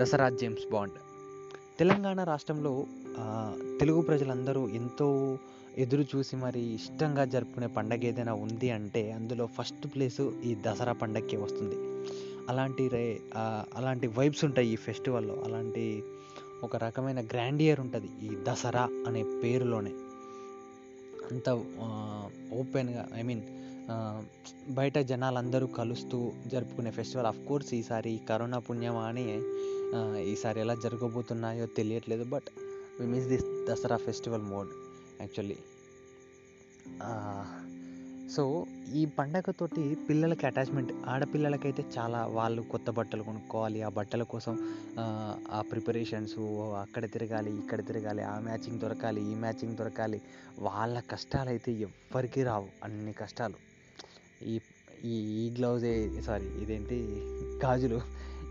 Dasara James bond. Telangana రాష్ట్రంలో తెలుగు ప్రజలందరూ ఎంతో ఎదురు చూసి మరి ఇష్టంగా జరుపుకునే పండగ ఏదైనా ఉంది అంటే అందులో ఫస్ట్ ప్లేస్ ఈ దసరా పండగకి వస్తుంది. అలాంటి రే అలాంటి వైబ్స్ ఉంటాయి ఈ ఫెస్టివల్లో. అలాంటి ఒక రకమైన గ్రాండియర్ ఉంటుంది ఈ దసరా అనే పేరులోనే. అంత ఓపెన్గా ఐ మీన్ బయట జనాలందరూ కలుస్తూ జరుపుకునే ఫెస్టివల్. ఆఫ్ కోర్స్ ఈసారి కరోనా పుణ్యమా అని ఈసారి ఎలా జరగబోతున్నాయో తెలియట్లేదు but we miss this Dasara festival mode actually so ఈ పండగతోటి పిల్లలకి అటాచ్మెంట్ ఆడపిల్లలకైతే చాలా వాళ్ళు కొత్త బట్టలు కొనుక్కోవాలి. ఆ బట్టల కోసం ఆ, ఆ ప్రిపరేషన్స్ అక్కడ తిరగాలి ఇక్కడ తిరగాలి ఆ మ్యాచింగ్ దొరకాలి ఈ మ్యాచింగ్ దొరకాలి. వాళ్ళ కష్టాలు అయితే ఎవ్వరికీ రావు అన్ని కష్టాలు. ఈ ఈ ఈ గ్లౌజ్ సారీ ఇదేంటి గాజులు.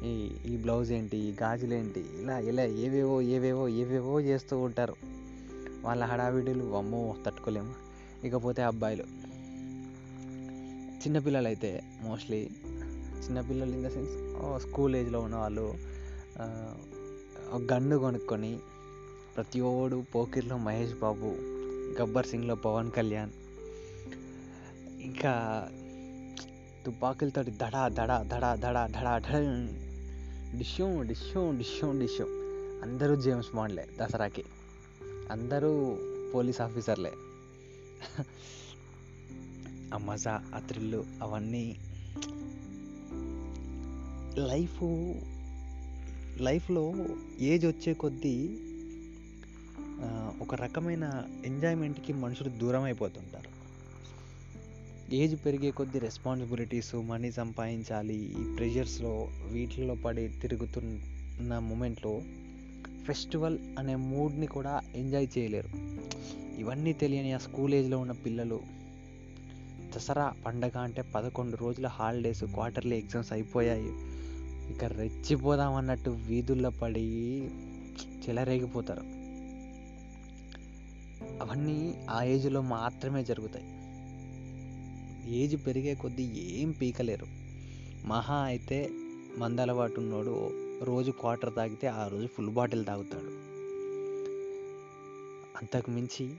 ఈ ఈ బ్లౌజ్ ఏంటి ఈ గాజులు ఏంటి ఇలా ఇలా ఏవేవో ఏవేవో ఏవేవో చేస్తూ ఉంటారు. వాళ్ళ హడావిడిలు అమ్మో తట్టుకోలేము. ఇకపోతే అబ్బాయిలు. చిన్నపిల్లలు అయితే మోస్ట్లీ చిన్నపిల్లలు ఇన్ ద సెన్స్ స్కూల్ ఏజ్లో ఉన్న వాళ్ళు గన్ను కొనుక్కొని ప్రతి ఓడు పోకిర్లో మహేష్ బాబు గబ్బర్ సింగ్లో పవన్ కళ్యాణ్ ఇంకా తుపాకులతోటి దడ దడ దడ దడ దడ దడ డిష్యూ డిష్యూ డిష్యూ డిష్యూ. అందరూ జేమ్స్ బాండ్లే దసరాకి. అందరూ పోలీస్ ఆఫీసర్లే. ఆ మజా ఆ థ్రిల్లు అవన్నీ. లైఫ్ లైఫ్లో ఏజ్ వచ్చే కొద్దీ ఒక రకమైన ఎంజాయ్మెంట్కి మనుషులు దూరం అయిపోతుంటారు ఏజ్ పెరిగే కొద్దీ రెస్పాన్సిబిలిటీస్ మనీ సంపాదించాలి ఈ ప్రెషర్స్లో వీటిల్లో పడి తిరుగుతున్న మూమెంట్లో ఫెస్టివల్ అనే మూడ్ని కూడా ఎంజాయ్ చేయలేరు. ఇవన్నీ తెలియని ఆ స్కూల్ ఏజ్లో ఉన్న పిల్లలు దసరా పండగ అంటే పదకొండు రోజుల హాలిడేస్ క్వార్టర్లీ ఎగ్జామ్స్ అయిపోయాయి. ఇక రెచ్చిపోదామన్నట్టు వీధుల్లో పడి చెలరేగిపోతారు. అవన్నీ ఆ ఏజ్లో మాత్రమే జరుగుతాయి. ఏజ్ పెరిగే కొద్దీ ఏం పీకలేరు. మహా అయితే మందలవాటు ఉన్నోడు రోజు క్వార్టర్ తాగితే ఆ రోజు ఫుల్ బాటిల్ తాగుతాడు. అంతకుమించి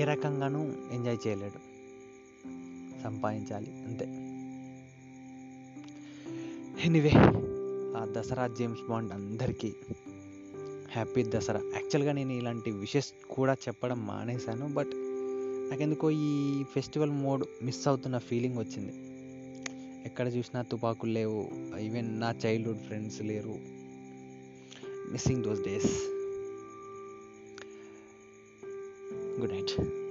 ఏ రకంగానూ ఎంజాయ్ చేయలేడు. సంపాదించాలి అంతే. ఎనీవే ఆ దసరా జేమ్స్ బాండ్ అందరికీ హ్యాపీ దసరా. యాక్చువల్గా నేను ఇలాంటి విషెస్ కూడా చెప్పడం మానేశాను బట్ నాకెందుకో ఈ ఫెస్టివల్ మోడ్ మిస్ అవుతున్న ఫీలింగ్ వచ్చింది. ఎక్కడ చూసినా తుపాకులు లేవు. ఈవెన్ నా చైల్డ్హుడ్ ఫ్రెండ్స్ లేరు. Missing those days good night